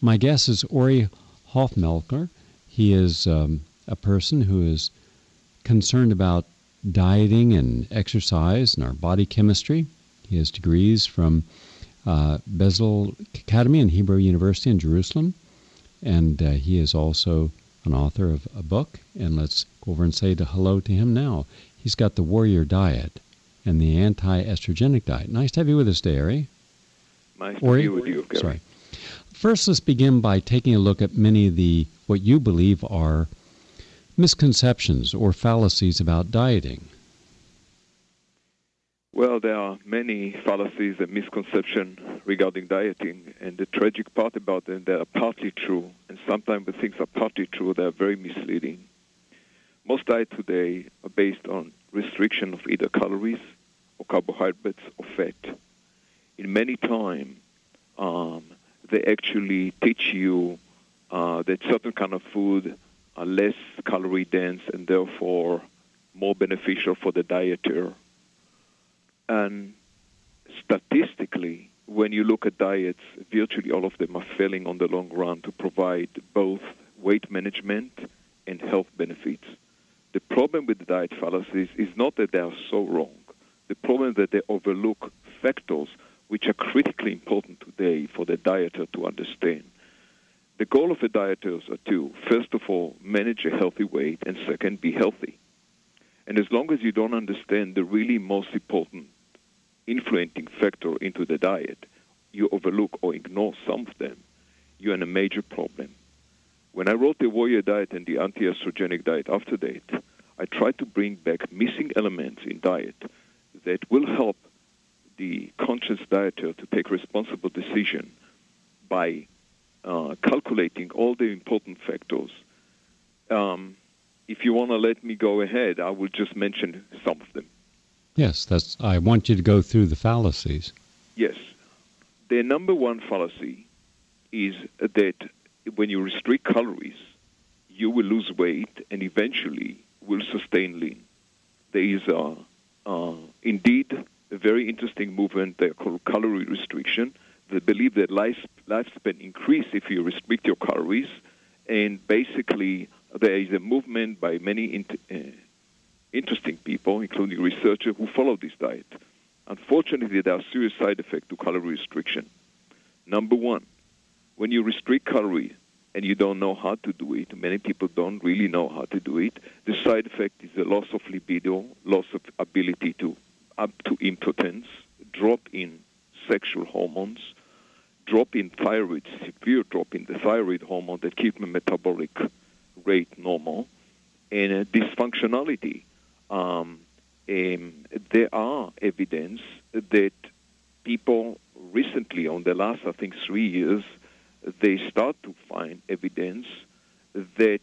My guest is Ori Hofmekler. He is um, a person who is concerned about dieting and exercise and our body chemistry. He has degrees from uh, Bezalel Academy and Hebrew University in Jerusalem, and uh, he is also an author of a book. And let's go over and say hello to him now. He's got the Warrior Diet and the Anti-Estrogenic Diet. Nice to have you with us, Ori. Nice to be with you, Gary. Sorry. First, let's begin by taking a look at many of the what you believe are misconceptions or fallacies about dieting. Well, there are many fallacies and misconceptions regarding dieting, and the tragic part about them, they are partly true, and sometimes the things are partly true, they are very misleading. Most diets today are based on restriction of either calories or carbohydrates or fat. In many times, um, they actually teach you uh, that certain kind of food are less calorie dense and therefore more beneficial for the dieter and statistically, when you look at diets, virtually all of them are failing on the long run to provide both weight management and health benefits. The problem with the diet fallacies is not that they are so wrong. The problem is that they overlook factors which are critically important today for the dieter to understand. The goal of the dieters are two. First of all, manage a healthy weight, and second, be healthy. And as long as you don't understand the really most important influencing factor into the diet, you overlook or ignore some of them, you're in a major problem. When I wrote the warrior diet and the anti-estrogenic diet after that, I tried to bring back missing elements in diet that will help the conscious dieter to take responsible decision by uh, calculating all the important factors. Um, if you want to let me go ahead, I will just mention some of them. Yes, that's. I want you to go through the fallacies. Yes, the number one fallacy is that when you restrict calories, you will lose weight and eventually will sustain lean. There is a, uh, indeed a very interesting movement they called calorie restriction. They believe that life, lifespan increase if you restrict your calories, and basically there is a movement by many. uh, interesting people, including researchers, who follow this diet. Unfortunately, there are serious side effects to calorie restriction. Number one, when you restrict calories and you don't know how to do it, many people don't really know how to do it, the side effect is the loss of libido, loss of ability to up to impotence, drop in sexual hormones, drop in thyroid, severe drop in the thyroid hormone that keeps the metabolic rate normal, and a dysfunctionality. Um, um, there are evidence that people recently, on the last, I think, three years, they start to find evidence that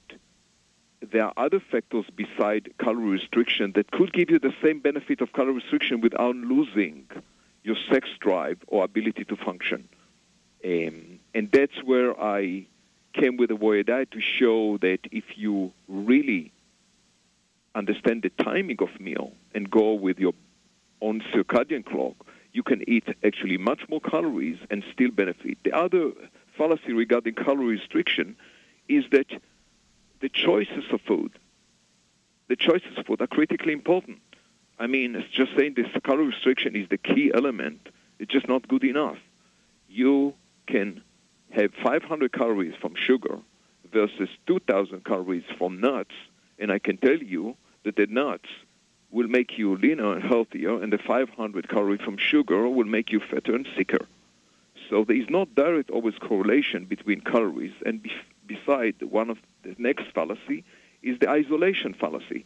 there are other factors beside calorie restriction that could give you the same benefit of calorie restriction without losing your sex drive or ability to function. Um, and that's where I came with the warrior diet to show that if you really understand the timing of meal and go with your own circadian clock, you can eat actually much more calories and still benefit. The other fallacy regarding calorie restriction is that the choices of food, the choices of food are critically important. I mean, it's just saying this calorie restriction is the key element. It's just not good enough. You can have 500 calories from sugar versus 2,000 calories from nuts, and I can tell you that the nuts will make you leaner and healthier, and the 500 calories from sugar will make you fatter and sicker. So there is not direct always correlation between calories. And be- beside one of the next fallacy is the isolation fallacy.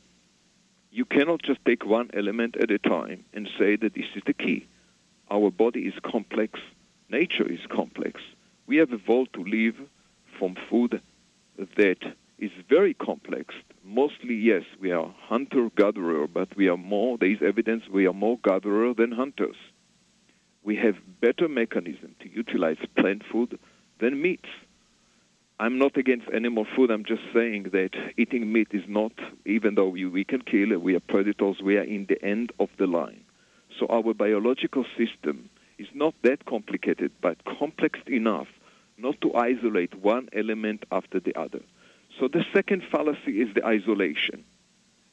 You cannot just take one element at a time and say that this is the key. Our body is complex. Nature is complex. We have evolved to live from food that is very complex mostly, yes, we are hunter-gatherer, but we are more, there is evidence we are more gatherer than hunters. We have better mechanism to utilize plant food than meats. I'm not against animal food. I'm just saying that eating meat is not, even though we, we can kill, we are predators, we are in the end of the line. So our biological system is not that complicated, but complex enough not to isolate one element after the other. So the second fallacy is the isolation.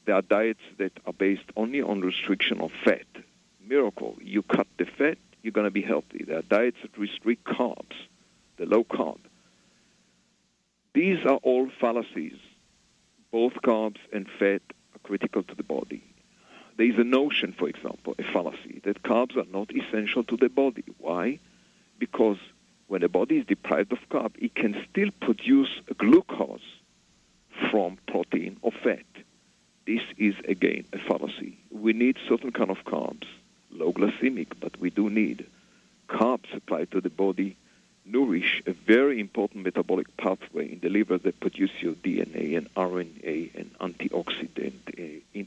There are diets that are based only on restriction of fat. Miracle, you cut the fat, you're going to be healthy. There are diets that restrict carbs, the low carb. These are all fallacies. Both carbs and fat are critical to the body. There is a notion, for example, a fallacy, that carbs are not essential to the body. Why? Because when the body is deprived of carb, it can still produce glucose from protein or fat. This is again a fallacy. We need certain kind of carbs, low glycemic, but we do need carbs supplied to the body nourish a very important metabolic pathway in the liver that produces your DNA and RNA and antioxidant, uh,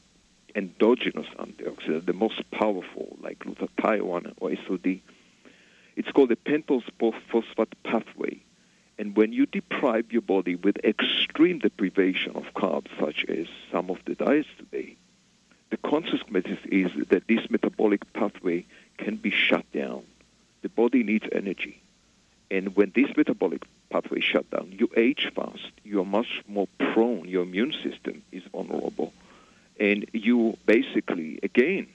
endogenous antioxidant, the most powerful, like glutathione or SOD. It's called the pentose phosphate pathway. And when you deprive your body with extreme deprivation of carbs, such as some of the diets today, the consequence is that this metabolic pathway can be shut down. The body needs energy. And when this metabolic pathway is shut down, you age fast. You are much more prone. Your immune system is vulnerable. And you basically, again,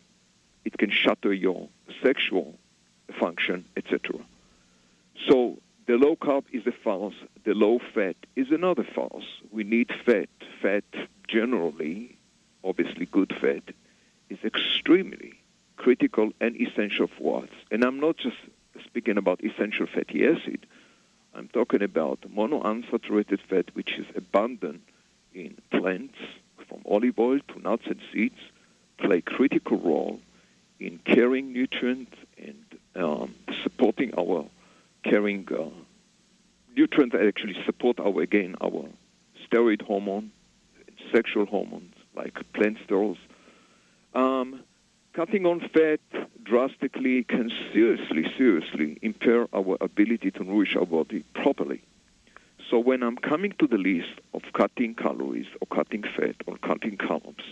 it can shatter your sexual function, etc. So the low carb is a false. The low fat is another false. We need fat. Fat generally, obviously good fat, is extremely critical and essential for us. And I'm not just speaking about essential fatty acid. I'm talking about monounsaturated fat, which is abundant in plants, from olive oil to nuts and seeds, play critical role in carrying nutrients and um, supporting our carrying uh, nutrients that actually support our again our steroid hormone, sexual hormones like plant sterols. Um, cutting on fat drastically can seriously, seriously impair our ability to nourish our body properly. So when I'm coming to the list of cutting calories or cutting fat or cutting carbs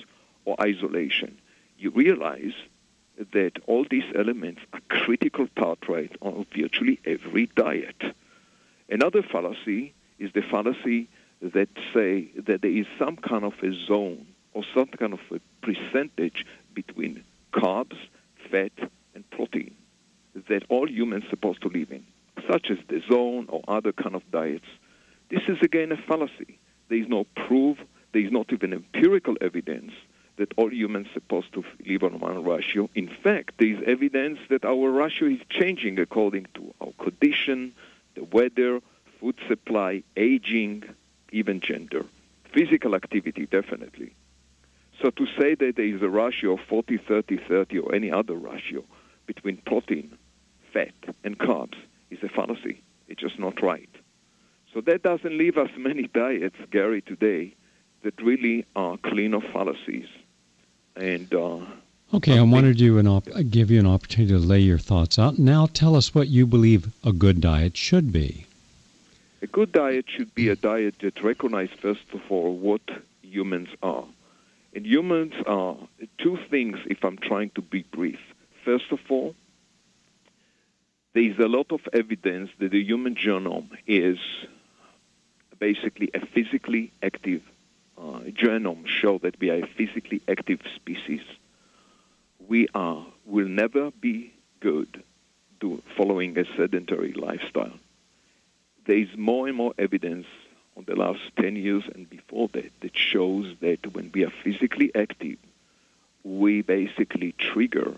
or isolation, you realize that all these elements are critical part right of virtually every diet. Another fallacy is the fallacy that say that there is some kind of a zone or some kind of a percentage between carbs, fat, and protein that all humans are supposed to live in, such as the zone or other kind of diets. This is again a fallacy. There is no proof, there is not even empirical evidence that all humans are supposed to live on one ratio. In fact, there is evidence that our ratio is changing according to our condition, the weather, food supply, aging, even gender. Physical activity, definitely. So to say that there is a ratio of 40, 30, 30, or any other ratio between protein, fat, and carbs is a fallacy. It's just not right. So that doesn't leave us many diets, Gary, today that really are clean of fallacies. And uh, okay, I wanted you an op- give you an opportunity to lay your thoughts out. Now, tell us what you believe a good diet should be. A good diet should be a diet that recognizes first of all what humans are. And humans are two things. If I'm trying to be brief, first of all, there is a lot of evidence that the human genome is basically a physically active uh, genome show that we are a physically active species. We are will never be good do, following a sedentary lifestyle. There is more and more evidence on the last 10 years and before that that shows that when we are physically active, we basically trigger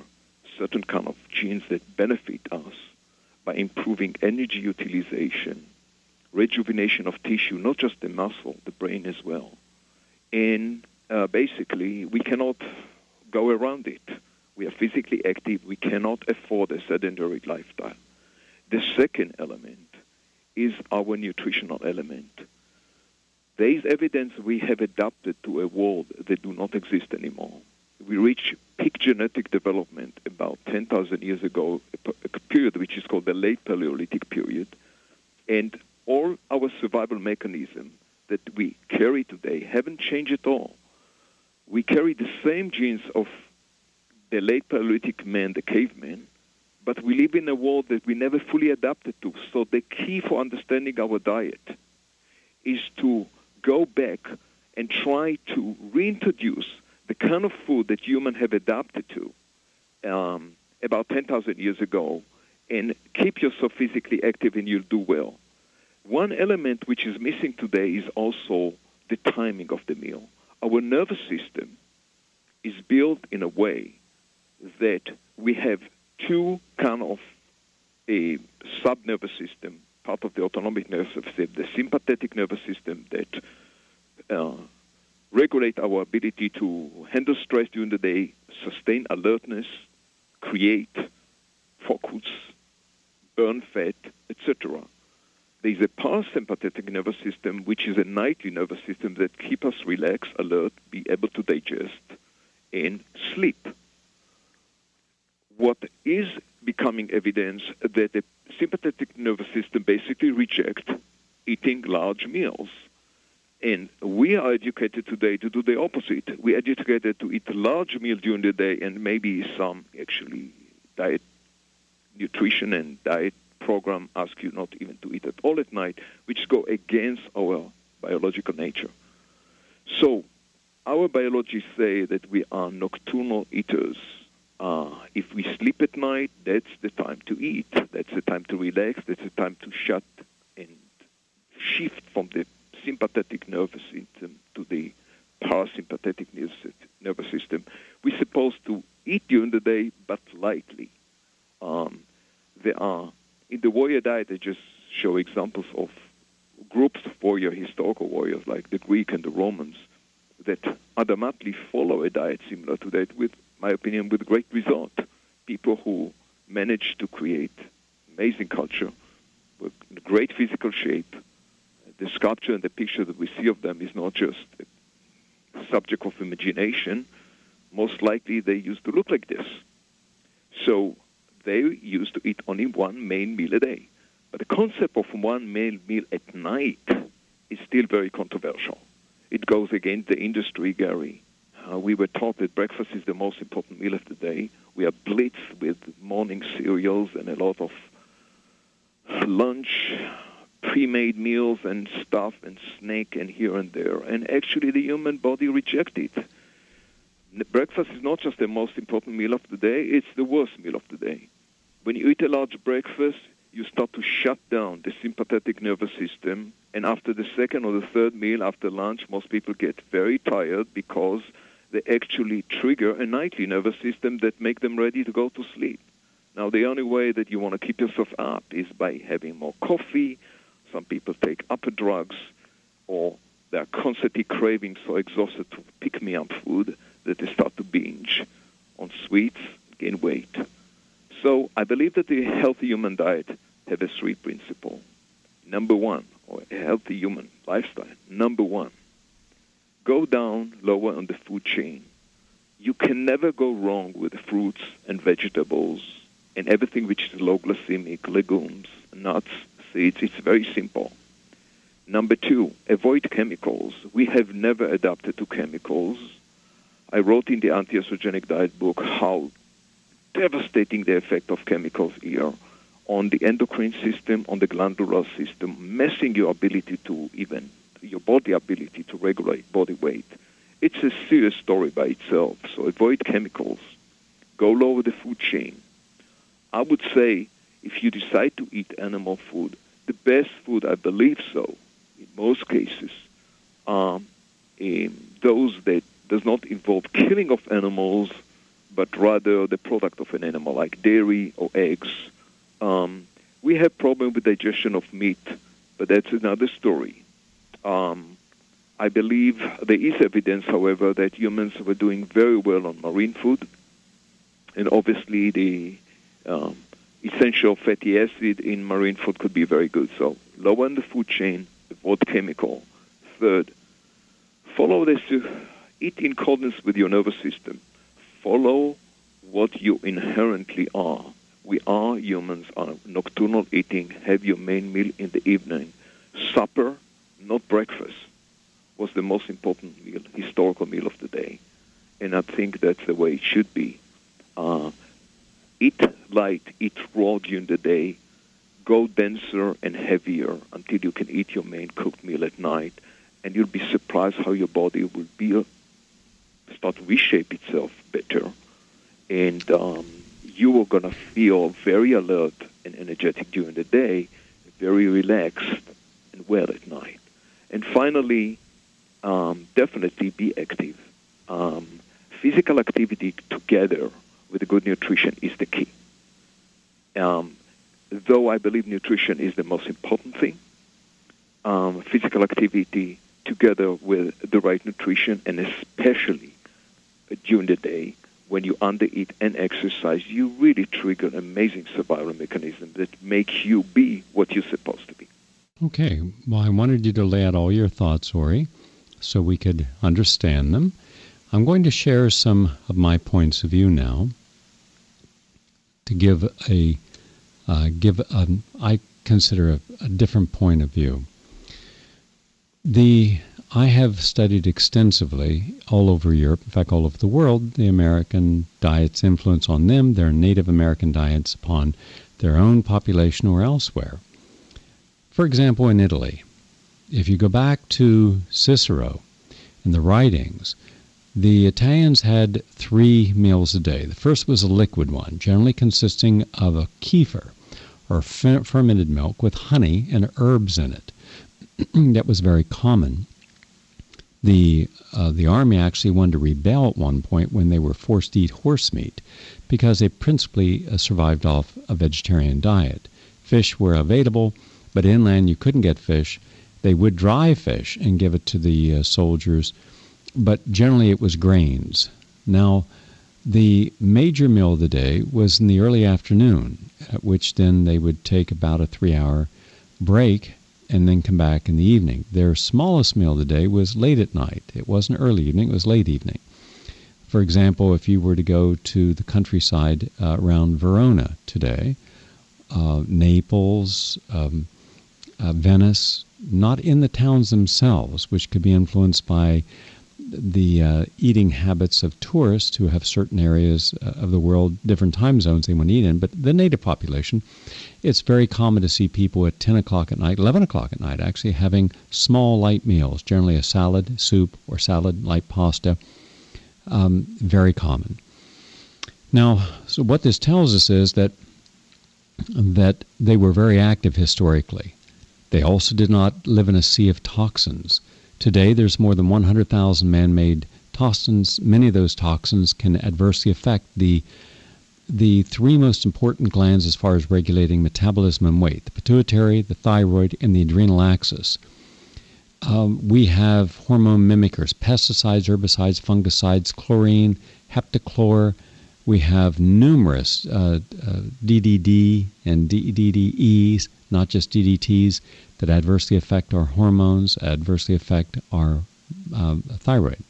certain kind of genes that benefit us by improving energy utilization, rejuvenation of tissue, not just the muscle, the brain as well and uh, basically we cannot go around it. We are physically active. We cannot afford a sedentary lifestyle. The second element is our nutritional element. There is evidence we have adapted to a world that do not exist anymore. We reached peak genetic development about 10,000 years ago, a period which is called the late Paleolithic period, and all our survival mechanisms that we carry today haven't changed at all. We carry the same genes of the late Paleolithic man, the caveman, but we live in a world that we never fully adapted to. So the key for understanding our diet is to go back and try to reintroduce the kind of food that humans have adapted to um, about 10,000 years ago and keep yourself physically active and you'll do well. One element which is missing today is also the timing of the meal. Our nervous system is built in a way that we have two kind of a sub-nervous system, part of the autonomic nervous system, the sympathetic nervous system that uh, regulate our ability to handle stress during the day, sustain alertness, create focus, burn fat, etc. There is a parasympathetic nervous system, which is a nightly nervous system that keeps us relaxed, alert, be able to digest, and sleep. What is becoming evidence that the sympathetic nervous system basically reject eating large meals. And we are educated today to do the opposite. We are educated to eat large meal during the day and maybe some actually diet, nutrition and diet program ask you not even to eat at all at night, which go against our biological nature. So our biology say that we are nocturnal eaters. Uh, if we sleep at night, that's the time to eat. That's the time to relax. That's the time to shut and shift from the sympathetic nervous system to the parasympathetic nervous system. We're supposed to eat during the day, but lightly. Um, there are in the warrior diet. They just show examples of groups of warrior, historical warriors like the Greek and the Romans that adamantly follow a diet similar to that, with my opinion, with great result. People who manage to create amazing culture with great physical shape. The sculpture and the picture that we see of them is not just a subject of imagination. Most likely, they used to look like this. So they used to eat only one main meal a day. But the concept of one main meal at night is still very controversial. It goes against the industry, Gary. Uh, we were taught that breakfast is the most important meal of the day. We are blitzed with morning cereals and a lot of lunch, pre-made meals and stuff and snack and here and there. And actually the human body rejects it. Breakfast is not just the most important meal of the day, it's the worst meal of the day. When you eat a large breakfast, you start to shut down the sympathetic nervous system. And after the second or the third meal after lunch, most people get very tired because they actually trigger a nightly nervous system that make them ready to go to sleep. Now, the only way that you want to keep yourself up is by having more coffee. Some people take upper drugs, or they're constantly craving so exhausted to pick me up food that they start to binge on sweets, gain weight. So I believe that the healthy human diet have a three principle. Number one, or a healthy human lifestyle. Number one, go down lower on the food chain. You can never go wrong with fruits and vegetables and everything which is low glycemic, legumes, nuts, seeds. It's very simple. Number two, avoid chemicals. We have never adapted to chemicals. I wrote in the anti-estrogenic diet book how devastating the effect of chemicals here on the endocrine system, on the glandular system, messing your ability to even your body ability to regulate body weight. It's a serious story by itself. So avoid chemicals. Go lower the food chain. I would say if you decide to eat animal food, the best food, I believe so, in most cases, are those that does not involve killing of animals but rather the product of an animal, like dairy or eggs. Um, we have problem with digestion of meat, but that's another story. Um, I believe there is evidence, however, that humans were doing very well on marine food, and obviously the um, essential fatty acid in marine food could be very good. So lower in the food chain, avoid chemical. Third, follow this. Eat in accordance with your nervous system follow what you inherently are. We are humans, are nocturnal eating, have your main meal in the evening. Supper, breakfast, was the most important meal, historical meal of the day. And I think that's the way it should be. Uh, eat light, eat raw during the day, go denser and heavier until you can eat your main cooked meal at night, and you'll be surprised how your body will be uh, start to reshape itself better, and um, you are going to feel very alert and energetic during the day, very relaxed and well at finally, um, definitely be active. Um, physical activity together with good nutrition is the key. Um, though I believe nutrition is the most important thing, um, physical activity together with the right nutrition, and especially during the day when you undereat and exercise, you really trigger an amazing survival mechanism that makes you be what you're supposed. Okay. Well, I wanted you to lay out all your thoughts, Ori, so we could understand them. I'm going to share some of my points of view now to give a uh, give a, I consider a, a different point of view. The I have studied extensively all over Europe, in fact, all over the world, the American diet's influence on them, their Native American diets upon their own population or elsewhere. For example, in Italy, if you go back to Cicero and the writings, the Italians had three meals a day. The first was a liquid one, generally consisting of a kefir, or fermented milk with honey and herbs in it. that was very common. The uh, the army actually wanted to rebel at one point when they were forced to eat horse meat because they principally uh, survived off a vegetarian diet. Fish were available, but inland you couldn't get fish. They would dry fish and give it to the uh, soldiers but generally it was grains. Now, the major meal of the day was in the early afternoon, at which then they would take about a three hour break and then come back in the evening. Their smallest meal of the day was late at night. It wasn't early evening, it was late evening. For example, if you were to go to the countryside uh, around Verona today, uh, Naples, um, uh, Venice, not in the towns themselves, which could be influenced by the uh, eating habits of tourists who have certain areas uh, of the world, different time zones they want to eat in, but the native population, it's very common to see people at 10 o'clock at night, 11 o'clock at night, actually having small, light meals, generally a salad, soup, or salad, light pasta. Um, very common. Now, so what this tells us is that that they were very active historically. They also did not live in a sea of toxins. Today, there's more than 100,000 man made toxins. Many of those toxins can adversely affect the the three most important glands as far as regulating metabolism and weight the pituitary, the thyroid, and the adrenal axis. Um, we have hormone mimickers, pesticides, herbicides, fungicides, chlorine, heptachlor. We have numerous uh, uh, DDD and DDDEs, not just DDTs, that adversely affect our hormones, adversely affect our um, thyroid.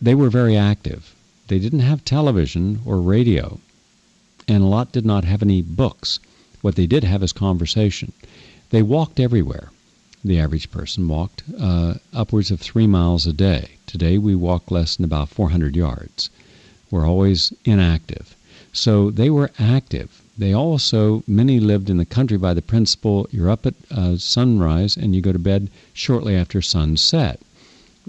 They were very active. They didn't have television or radio, and a lot did not have any books. What they did have is conversation. They walked everywhere. The average person walked uh, upwards of three miles a day. Today we walk less than about 400 yards. We're always inactive. So they were active. They also, many lived in the country by the principle you're up at uh, sunrise and you go to bed shortly after sunset.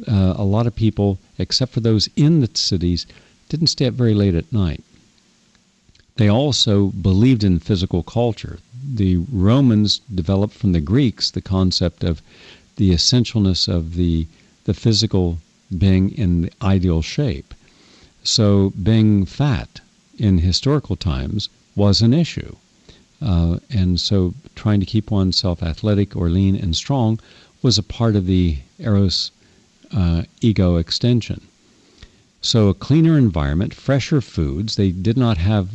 Uh, a lot of people, except for those in the cities, didn't stay up very late at night. They also believed in physical culture. The Romans developed from the Greeks the concept of the essentialness of the, the physical being in the ideal shape. So, being fat in historical times was an issue. Uh, and so trying to keep oneself athletic or lean and strong was a part of the Eros uh, ego extension. So a cleaner environment, fresher foods. They did not have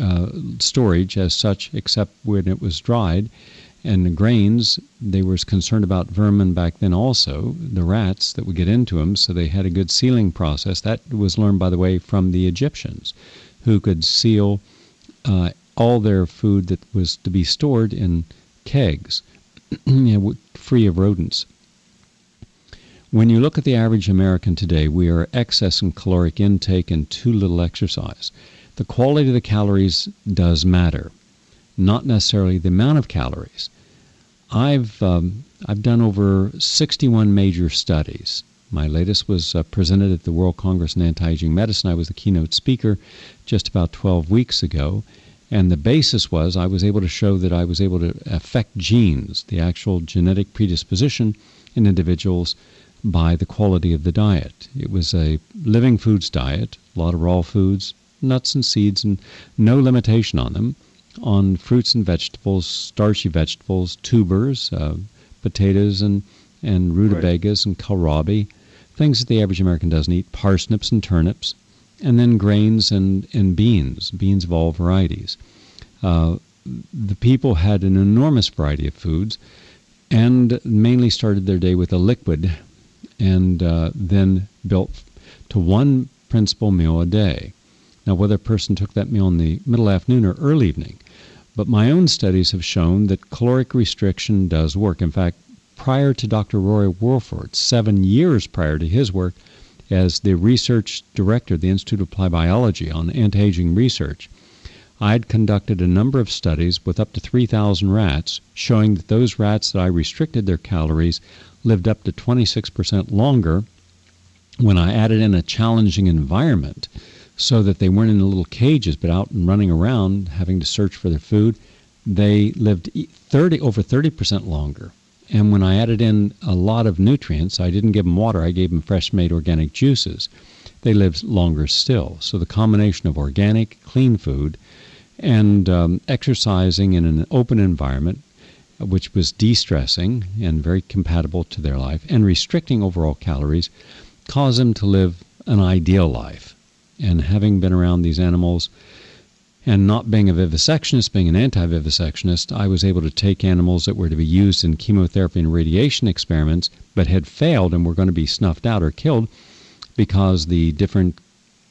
uh, storage as such, except when it was dried. And the grains, they were concerned about vermin back then also, the rats that would get into them. So they had a good sealing process. That was learned, by the way, from the Egyptians, who could seal uh, all their food that was to be stored in kegs, free of rodents. When you look at the average American today, we are excess in caloric intake and too little exercise. the quality of the calories does matter, not necessarily the amount of calories. I've um, I've done over 61 major studies. My latest was uh, presented at the World Congress in Anti-Aging Medicine. I was the keynote speaker just about 12 weeks ago, and the basis was I was able to show that I was able to affect genes, the actual genetic predisposition in individuals by the quality of the diet. It was a living foods diet, a lot of raw foods, nuts and seeds, and no limitation on them, on fruits and vegetables, starchy vegetables, tubers, uh, potatoes and, and rutabagas right. and kohlrabi, things that the average American doesn't eat, parsnips and turnips, and then grains and, and beans, beans of all varieties. Uh, the people had an enormous variety of foods and mainly started their day with a liquid and uh, then built to one principal meal a day. Now, whether a person took that meal in the middle afternoon or early evening, but my own studies have shown that caloric restriction does work. In fact, prior to Dr. Roy Walford, seven years prior to his work as the research director of the Institute of Applied Biology on anti-aging research, I'd conducted a number of studies with up to 3,000 rats showing that those rats that I restricted their calories lived up to 26% longer when I added in a challenging environment so that they weren't in the little cages but out and running around having to search for their food. They lived 30 over 30% longer. And when I added in a lot of nutrients, I didn't give them water, I gave them fresh made organic juices. They lived longer still. So the combination of organic, clean food and um, exercising in an open environment, which was de stressing and very compatible to their life, and restricting overall calories, caused them to live an ideal life and having been around these animals and not being a vivisectionist, being an anti vivisectionist, I was able to take animals that were to be used in chemotherapy and radiation experiments but had failed and were going to be snuffed out or killed because the different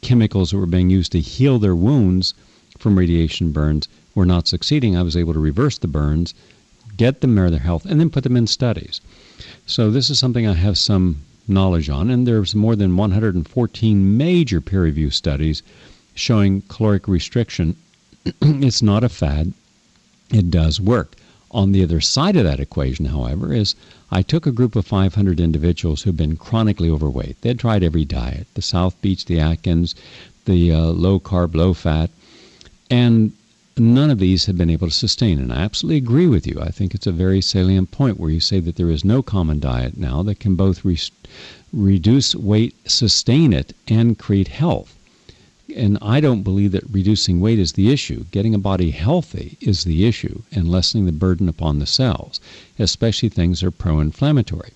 chemicals that were being used to heal their wounds from radiation burns were not succeeding. I was able to reverse the burns, get them their health, and then put them in studies. So, this is something I have some knowledge on, and there's more than 114 major peer review studies showing caloric restriction. it's not a fad, it does work. On the other side of that equation, however, is I took a group of 500 individuals who've been chronically overweight. They'd tried every diet the South Beach, the Atkins, the uh, low carb, low fat, and none of these have been able to sustain. And I absolutely agree with you. I think it's a very salient point where you say that there is no common diet now that can both re- reduce weight, sustain it, and create health. And I don't believe that reducing weight is the issue. Getting a body healthy is the issue and lessening the burden upon the cells, especially things that are pro inflammatory.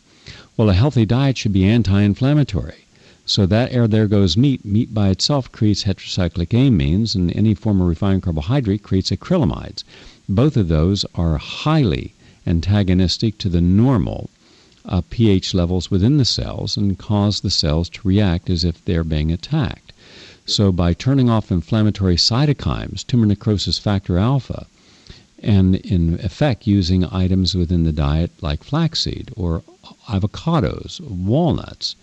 Well, a healthy diet should be anti inflammatory. So that air there goes meat. Meat by itself creates heterocyclic amines, and any form of refined carbohydrate creates acrylamides. Both of those are highly antagonistic to the normal uh, pH levels within the cells and cause the cells to react as if they're being attacked. So by turning off inflammatory cytokines, tumor necrosis factor alpha, and in effect using items within the diet like flaxseed or avocados, walnuts,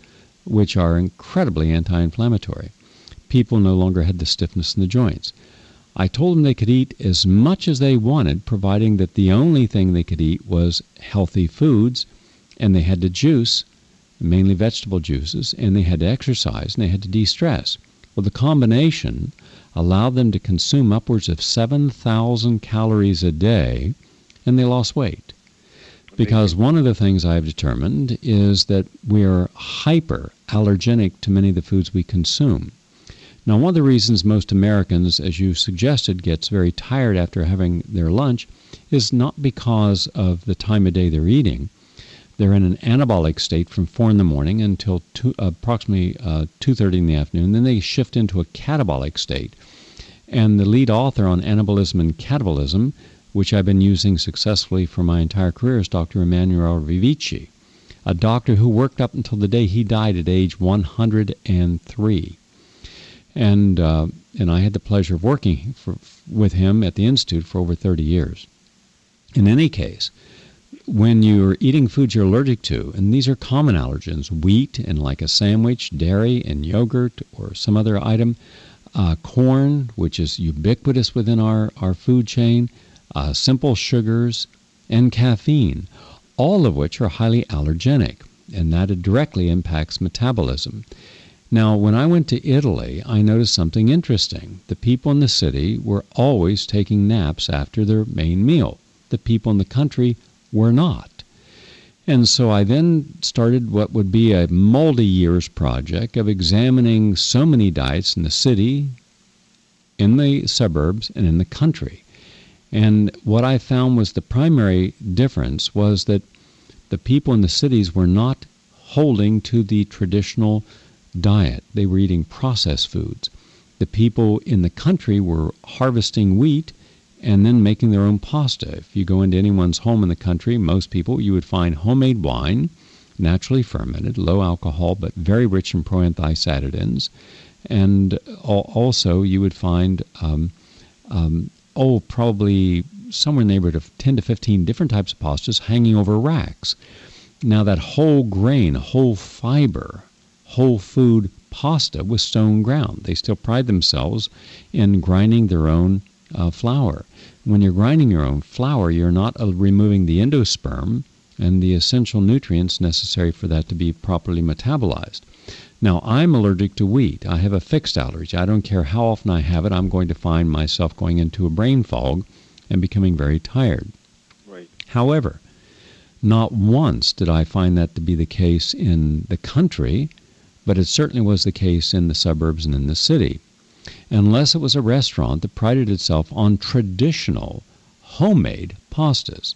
which are incredibly anti inflammatory. People no longer had the stiffness in the joints. I told them they could eat as much as they wanted, providing that the only thing they could eat was healthy foods, and they had to juice, mainly vegetable juices, and they had to exercise, and they had to de stress. Well, the combination allowed them to consume upwards of 7,000 calories a day, and they lost weight. Because one of the things I've determined is that we are hyper allergenic to many of the foods we consume. Now, one of the reasons most Americans, as you suggested, gets very tired after having their lunch is not because of the time of day they're eating. They're in an anabolic state from four in the morning until two, approximately uh, two thirty in the afternoon. Then they shift into a catabolic state. And the lead author on anabolism and catabolism which I've been using successfully for my entire career, is Dr. Emanuele Vivici, a doctor who worked up until the day he died at age 103. And, uh, and I had the pleasure of working for, with him at the Institute for over 30 years. In any case, when you're eating foods you're allergic to, and these are common allergens, wheat and like a sandwich, dairy and yogurt or some other item, uh, corn, which is ubiquitous within our, our food chain, uh, simple sugars, and caffeine, all of which are highly allergenic, and that directly impacts metabolism. Now, when I went to Italy, I noticed something interesting. The people in the city were always taking naps after their main meal. The people in the country were not. And so I then started what would be a multi years project of examining so many diets in the city, in the suburbs, and in the country. And what I found was the primary difference was that the people in the cities were not holding to the traditional diet, they were eating processed foods. The people in the country were harvesting wheat and then making their own pasta. If you go into anyone's home in the country, most people, you would find homemade wine, naturally fermented, low alcohol, but very rich in proanthocyanidins. And also, you would find, um, um, oh, probably somewhere in the neighborhood of 10 to 15 different types of pastas hanging over racks. Now, that whole grain, whole fiber, whole food pasta was stone ground. They still pride themselves in grinding their own uh, flour. When you're grinding your own flour, you're not uh, removing the endosperm and the essential nutrients necessary for that to be properly metabolized. Now, I'm allergic to wheat. I have a fixed allergy. I don't care how often I have it, I'm going to find myself going into a brain fog and becoming very tired. Right. However, not once did I find that to be the case in the country, but it certainly was the case in the suburbs and in the city unless it was a restaurant that prided itself on traditional homemade pastas.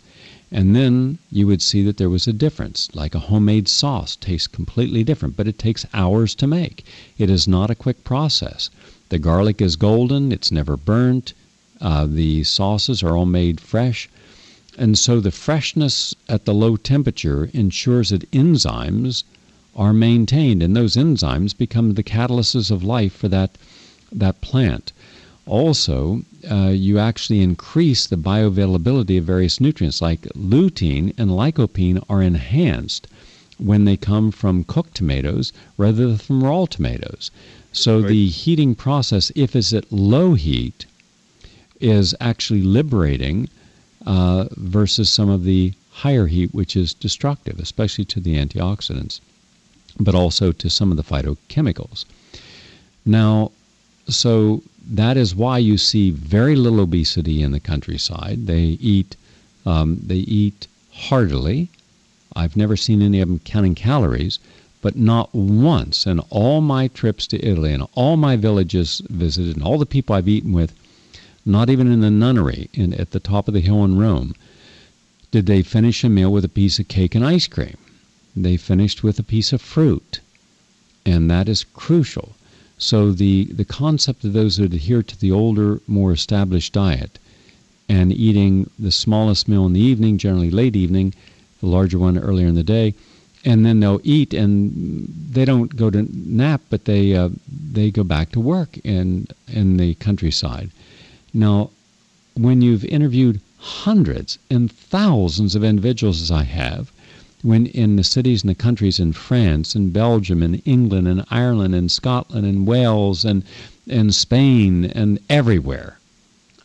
And then you would see that there was a difference. Like a homemade sauce tastes completely different, but it takes hours to make. It is not a quick process. The garlic is golden, it's never burnt. Uh, the sauces are all made fresh. And so the freshness at the low temperature ensures that enzymes are maintained, and those enzymes become the catalysts of life for that that plant. Also, uh, you actually increase the bioavailability of various nutrients, like lutein and lycopene are enhanced when they come from cooked tomatoes rather than from raw tomatoes. So right. the heating process, if it's at low heat, is actually liberating uh, versus some of the higher heat, which is destructive, especially to the antioxidants, but also to some of the phytochemicals. Now, so that is why you see very little obesity in the countryside. They eat, um, they eat heartily. I've never seen any of them counting calories, but not once in all my trips to Italy and all my villages visited and all the people I've eaten with, not even in the nunnery in, at the top of the hill in Rome, did they finish a meal with a piece of cake and ice cream. They finished with a piece of fruit, and that is crucial. So the, the concept of those that adhere to the older, more established diet and eating the smallest meal in the evening, generally late evening, the larger one earlier in the day, and then they'll eat and they don't go to nap, but they uh, they go back to work in in the countryside. Now, when you've interviewed hundreds and thousands of individuals as I have, when in the cities and the countries in France and Belgium and England and Ireland and Scotland and Wales and, and Spain and everywhere.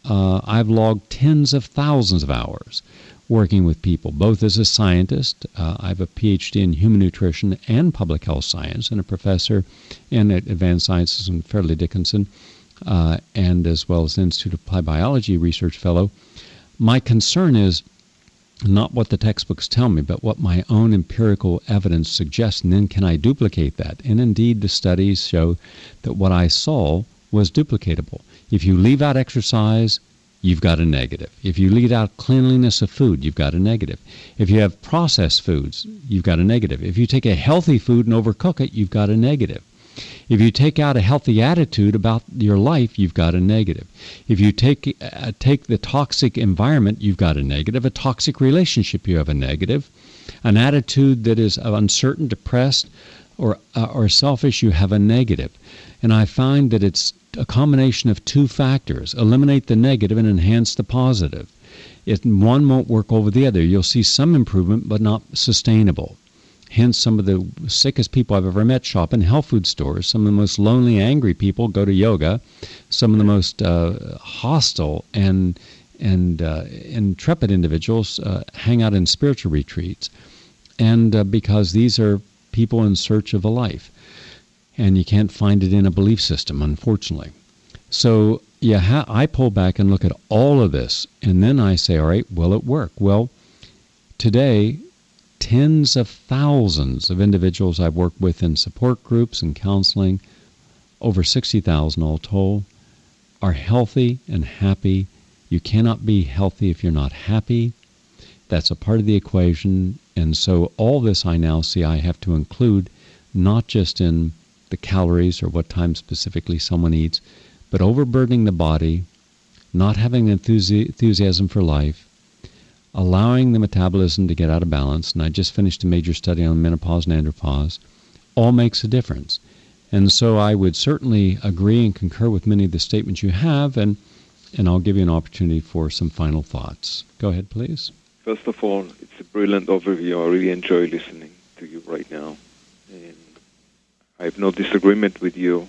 Uh, I've logged tens of thousands of hours working with people, both as a scientist. Uh, I have a PhD in human nutrition and public health science, and a professor in advanced sciences in Fairleigh Dickinson, uh, and as well as Institute of Applied Biology research fellow. My concern is not what the textbooks tell me, but what my own empirical evidence suggests, and then can I duplicate that? And indeed, the studies show that what I saw was duplicatable. If you leave out exercise, you've got a negative. If you leave out cleanliness of food, you've got a negative. If you have processed foods, you've got a negative. If you take a healthy food and overcook it, you've got a negative. If you take out a healthy attitude about your life, you've got a negative. If you take uh, take the toxic environment, you've got a negative. A toxic relationship, you have a negative. An attitude that is uncertain, depressed, or uh, or selfish, you have a negative. And I find that it's a combination of two factors: eliminate the negative and enhance the positive. If one won't work over the other, you'll see some improvement, but not sustainable. Hence, some of the sickest people I've ever met shop in health food stores. Some of the most lonely, angry people go to yoga. Some of the most uh, hostile and and uh, intrepid individuals uh, hang out in spiritual retreats, and uh, because these are people in search of a life, and you can't find it in a belief system, unfortunately. So yeah, ha- I pull back and look at all of this, and then I say, all right, will it work? Well, today, tens of thousands of individuals I've worked with in support groups and counseling, over 60,000 all told, are healthy and happy. You cannot be healthy if you're not happy. That's a part of the equation. And so, all this I now see I have to include not just in the calories or what time specifically someone eats, but overburdening the body, not having enthusi- enthusiasm for life, allowing the metabolism to get out of balance, and I just finished a major study on menopause and andropause, all makes a difference. And so I would certainly agree and concur with many of the statements you have, and, and I'll give you an opportunity for some final thoughts. Go ahead, please. First of all, it's a brilliant overview. I really enjoy listening to you right now. And I have no disagreement with you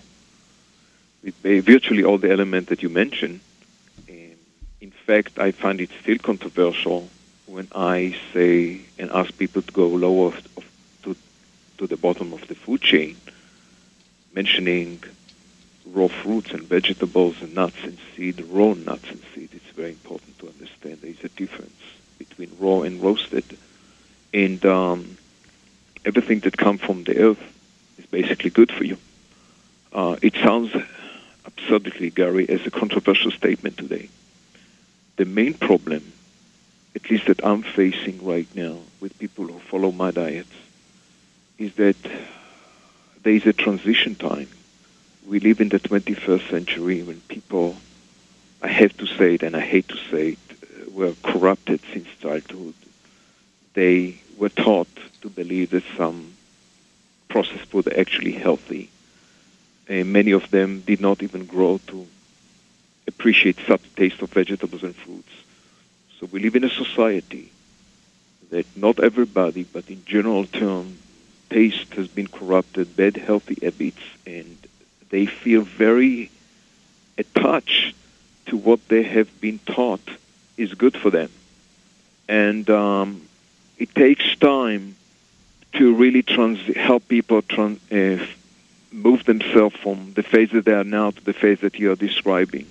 with virtually all the elements that you mentioned. In fact, I find it still controversial when I say and ask people to go lower of, to, to the bottom of the food chain, mentioning raw fruits and vegetables and nuts and seed, raw nuts and seed. It's very important to understand there is a difference between raw and roasted. And um, everything that comes from the earth is basically good for you. Uh, it sounds absurdly, Gary, as a controversial statement today. The main problem, at least that I'm facing right now with people who follow my diets, is that there is a transition time. We live in the 21st century when people, I have to say it and I hate to say it, uh, were corrupted since childhood. They were taught to believe that some processed food are actually healthy and many of them did not even grow to appreciate such taste of vegetables and fruits. So we live in a society that not everybody, but in general term, taste has been corrupted, bad healthy habits, and they feel very attached to what they have been taught is good for them. And um, it takes time to really trans- help people trans- uh, move themselves from the phase that they are now to the phase that you are describing.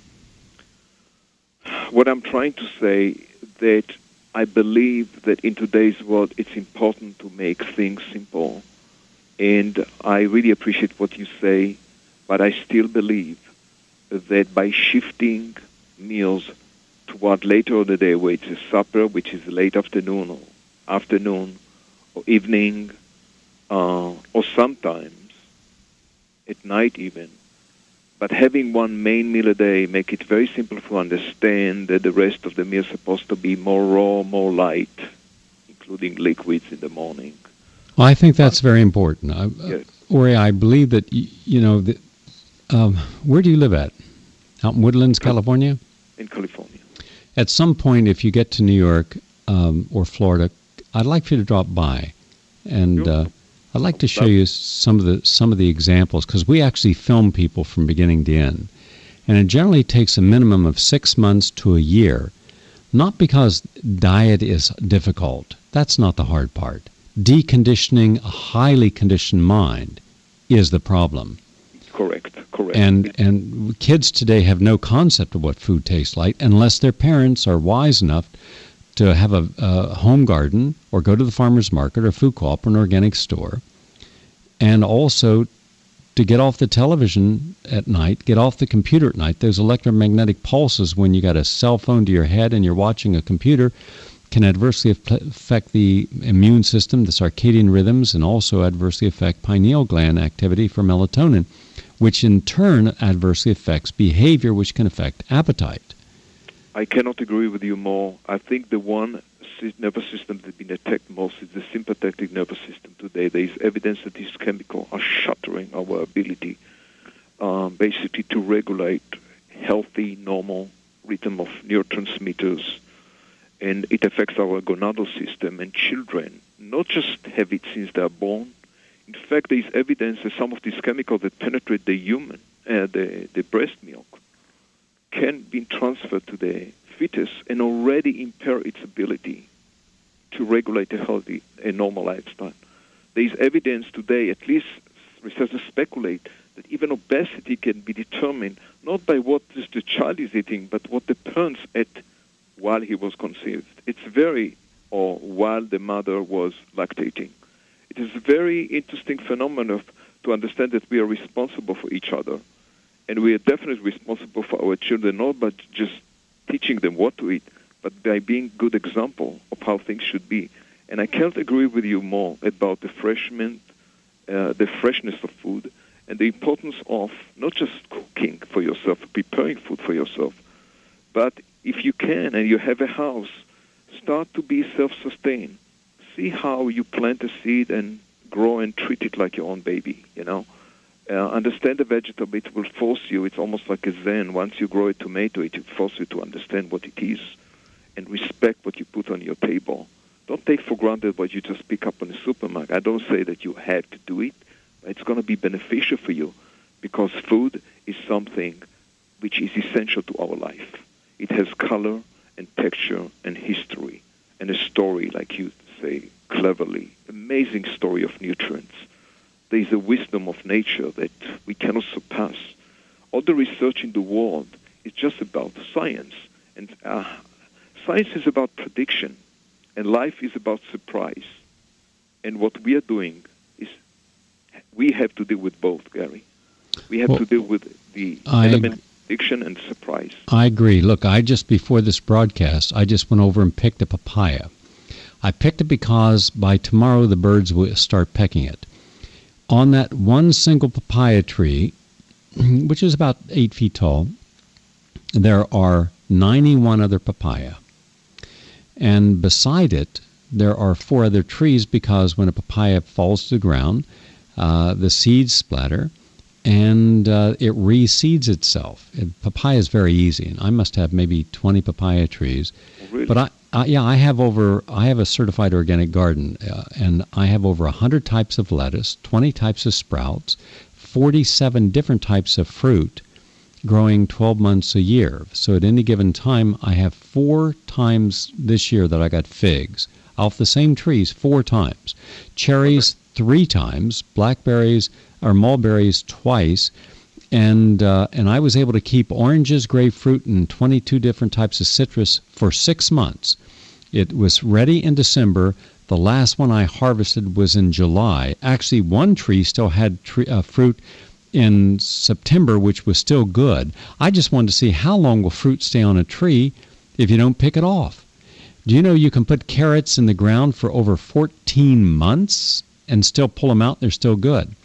What I'm trying to say that I believe that in today's world it's important to make things simple. And I really appreciate what you say, but I still believe that by shifting meals toward later in the day, where it's a supper, which is late afternoon or afternoon or evening, uh, or sometimes at night even. But having one main meal a day make it very simple to understand that the rest of the meal is supposed to be more raw, more light, including liquids in the morning. Well, I think that's very important. I, yes. Ori, I believe that, you know, the, um, where do you live at? Out in Woodlands, California? In California. At some point, if you get to New York um, or Florida, I'd like for you to drop by and uh, I'd like to show you some of the some of the examples because we actually film people from beginning to end, and it generally takes a minimum of six months to a year. Not because diet is difficult. That's not the hard part. Deconditioning a highly conditioned mind is the problem. Correct. Correct. And and kids today have no concept of what food tastes like unless their parents are wise enough to have a, a, home garden or go to the farmer's market or food co-op or an organic store and also to get off the television at night, get off the computer at night. Those electromagnetic pulses when you got a cell phone to your head and you're watching a computer can adversely affect the immune system, the circadian rhythms, and also adversely affect pineal gland activity for melatonin, which in turn adversely affects behavior, which can affect appetite. I cannot agree with you more. I think the one nervous system that's been attacked most is the sympathetic nervous system today. There is evidence that these chemicals are shattering our ability um, basically to regulate healthy, normal rhythm of neurotransmitters. And it affects our gonadal system. And children not just have it since they are born. In fact, there is evidence that some of these chemicals that penetrate the human, uh, the, the breast milk, can be transferred to the fetus and already impair its ability to regulate a healthy, a normal lifestyle. There is evidence today, at least researchers speculate, that even obesity can be determined not by what the child is eating, but what the parents ate while he was conceived. It's very, or while the mother was lactating. It is a very interesting phenomenon to understand that we are responsible for each other. And we are definitely responsible for our children, not by just teaching them what to eat, but by being good example of how things should be. And I can't agree with you more about the freshmen, uh, the freshness of food, and the importance of not just cooking for yourself, preparing food for yourself, but if you can and you have a house, start to be self-sustained. See how you plant a seed and grow and treat it like your own baby, you know. Uh, understand the vegetable, it will force you, it's almost like a zen. Once you grow a tomato, it will force you to understand what it is and respect what you put on your table. Don't take for granted what you just pick up in the supermarket. I don't say that you have to do it, but it's going to be beneficial for you because food is something which is essential to our life. It has color and texture and history and a story, like you say cleverly, amazing story of nutrients. There is a wisdom of nature that we cannot surpass. All the research in the world is just about science, and uh, science is about prediction, and life is about surprise. And what we are doing is we have to deal with both, Gary. We have well, to deal with the I, element addiction and surprise. I agree. Look, I just before this broadcast, I just went over and picked a papaya. I picked it because by tomorrow the birds will start pecking it. On that one single papaya tree, which is about eight feet tall, there are 91 other papaya. And beside it, there are four other trees because when a papaya falls to the ground, uh, the seeds splatter, and uh, it reseeds itself. And papaya is very easy, and I must have maybe 20 papaya trees. Really? But I, I, yeah, I have over. I have a certified organic garden, uh, and I have over 100 types of lettuce, 20 types of sprouts, 47 different types of fruit, growing 12 months a year. So at any given time, I have four times this year that I got figs off the same trees four times. Cherries three times, blackberries or mulberries twice, and uh, and I was able to keep oranges, grapefruit, and 22 different types of citrus for six months. It was ready in December. The last one I harvested was in July. Actually, one tree still had tree, uh, fruit in September, which was still good. I just wanted to see how long will fruit stay on a tree if you don't pick it off. Do you know you can put carrots in the ground for over 14 months and still pull them out, they're still good.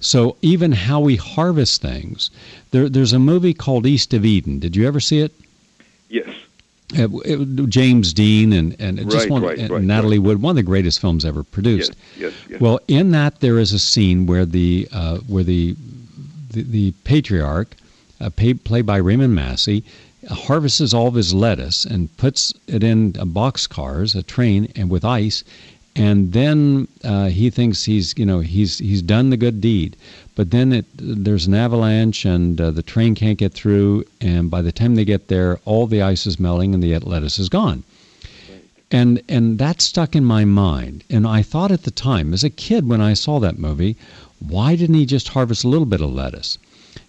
So even how we harvest things, there, there's a movie called East of Eden. Did you ever see it? Yes. It, it, James Dean and, and right, just one right, and right, Natalie Wood, one of the greatest films ever produced. Yes, yes, yes. Well, in that there is a scene where the uh, where the the, the patriarch, uh, pay, played by Raymond Massey, harvests all of his lettuce and puts it in a box cars, a train, and with ice, and then uh, he thinks he's you know he's he's done the good deed. But then it there's an avalanche and uh, the train can't get through. And by the time they get there all the ice is melting and the lettuce is gone. And and that stuck in my mind. And i thought at the time as a kid when i saw that movie why didn't he just harvest a little bit of lettuce?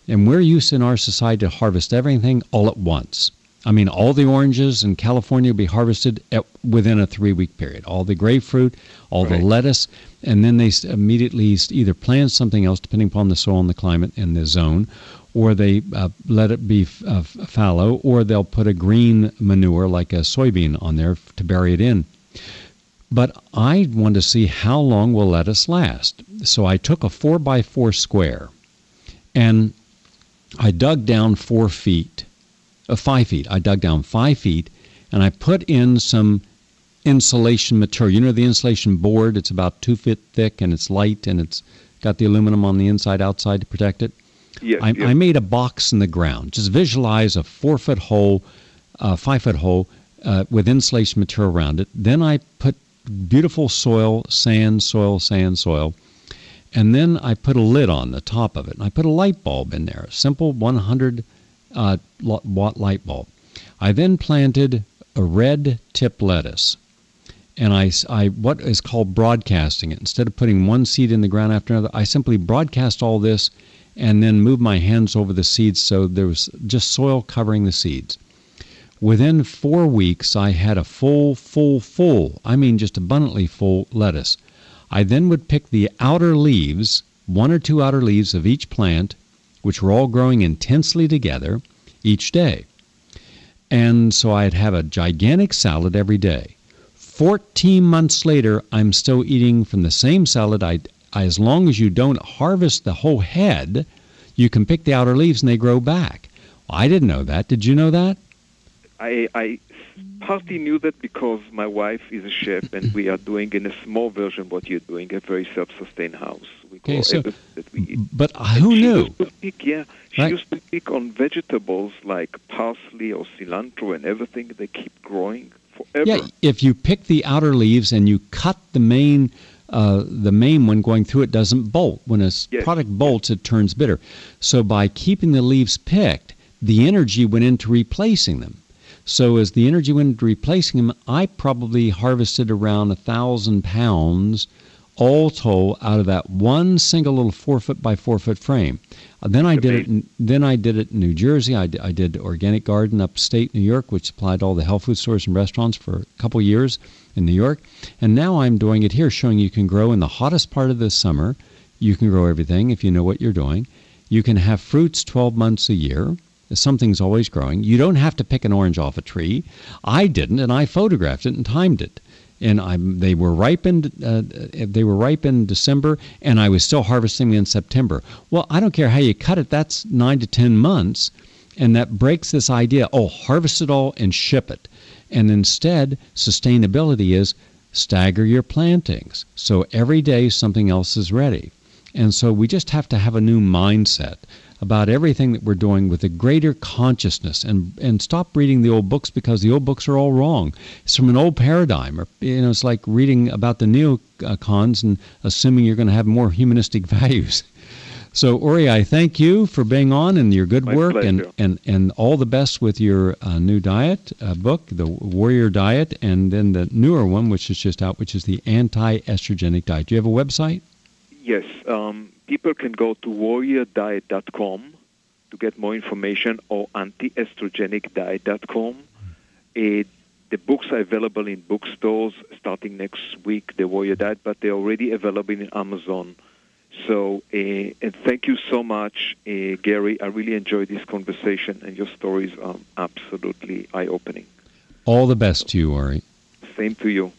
And we're used in our society to harvest everything all at once I mean, all the oranges in California will be harvested at, within a three week period. All the grapefruit, all right. the lettuce, and then they immediately either plant something else depending upon the soil and the climate and the zone, or they uh, let it be uh, fallow, or they'll put a green manure like a soybean on there to bury it in. But I want to see how long will lettuce last. So I took a four by four square, and I dug down four feet uh, five feet. I dug down five feet and I put in some insulation material. You know the insulation board? It's about two feet thick and it's light and it's got the aluminum on the inside outside to protect it. Yes, I, yes. I made a box in the ground. Just visualize a four foot hole, uh, five foot hole uh, with insulation material around it. Then I put beautiful soil, sand, soil, sand, soil. And then I put a lid on the top of it. And I put a light bulb in there, a simple 100 uh, watt light bulb. I then planted a red tip lettuce. And I, I, what is called broadcasting it. Instead of putting one seed in the ground after another, I simply broadcast all this and then move my hands over the seeds so there was just soil covering the seeds. Within four weeks, I had a full, full, full, I mean just abundantly full lettuce. I then would pick the outer leaves, one or two outer leaves of each plant, which were all growing intensely together each day. And so I'd have a gigantic salad every day. 14 months later, I'm still eating from the same salad. I, as long as you don't harvest the whole head, you can pick the outer leaves and they grow back. I didn't know that. Did you know that? I, I partly knew that because my wife is a chef and we are doing in a small version what you're doing, a very self-sustained house. We okay, so, that we eat. But who she knew? Used to pick, yeah, she Right. used to pick on vegetables like parsley or cilantro and everything. They keep growing forever. Yeah, if you pick the outer leaves and you cut the main uh, the main one going through it doesn't bolt. When a Yes. product bolts, it turns bitter. So by keeping the leaves picked, the energy went into replacing them. So as the energy went into replacing them, I probably harvested around a thousand pounds all told out of that one single little four foot by four foot frame. Uh, then I did it. In, then I did it in New Jersey. I did organic garden upstate New York, which supplied all the health food stores and restaurants for a couple years in New York. And now I'm doing it here, showing you can grow in the hottest part of the summer. You can grow everything if you know what you're doing. You can have fruits 12 months a year. Something's always growing. You don't have to pick an orange off a tree. I didn't, and I photographed it and timed it and I they were ripened uh, they were ripe in December and I was still harvesting in September. Well, I don't care how you cut it. That's 9 to 10 months and that breaks this idea, oh, harvest it all and ship it. And instead, sustainability is stagger your plantings. So every day something else is ready. And so we just have to have a new mindset about everything that we're doing with a greater consciousness and and stop reading the old books because the old books are all wrong. It's from an old paradigm. Or you know, it's like reading about the neocons and assuming you're going to have more humanistic values. So Ori, I thank you for being on and your good My work and, and, and all the best with your uh, new diet uh, book, the Warrior Diet, and then the newer one, which is just out, which is the Anti-Estrogenic Diet. Do you have a website? Yes, um, people can go to warriordiet.com to get more information or antiestrogenicdiet.com. Uh, the books are available in bookstores starting next week, The Warrior Diet, but they're already available in Amazon. So, uh, and thank you so much, uh, Gary. I really enjoyed this conversation, and your stories are absolutely eye-opening. All the best to you, Ori. Same to you.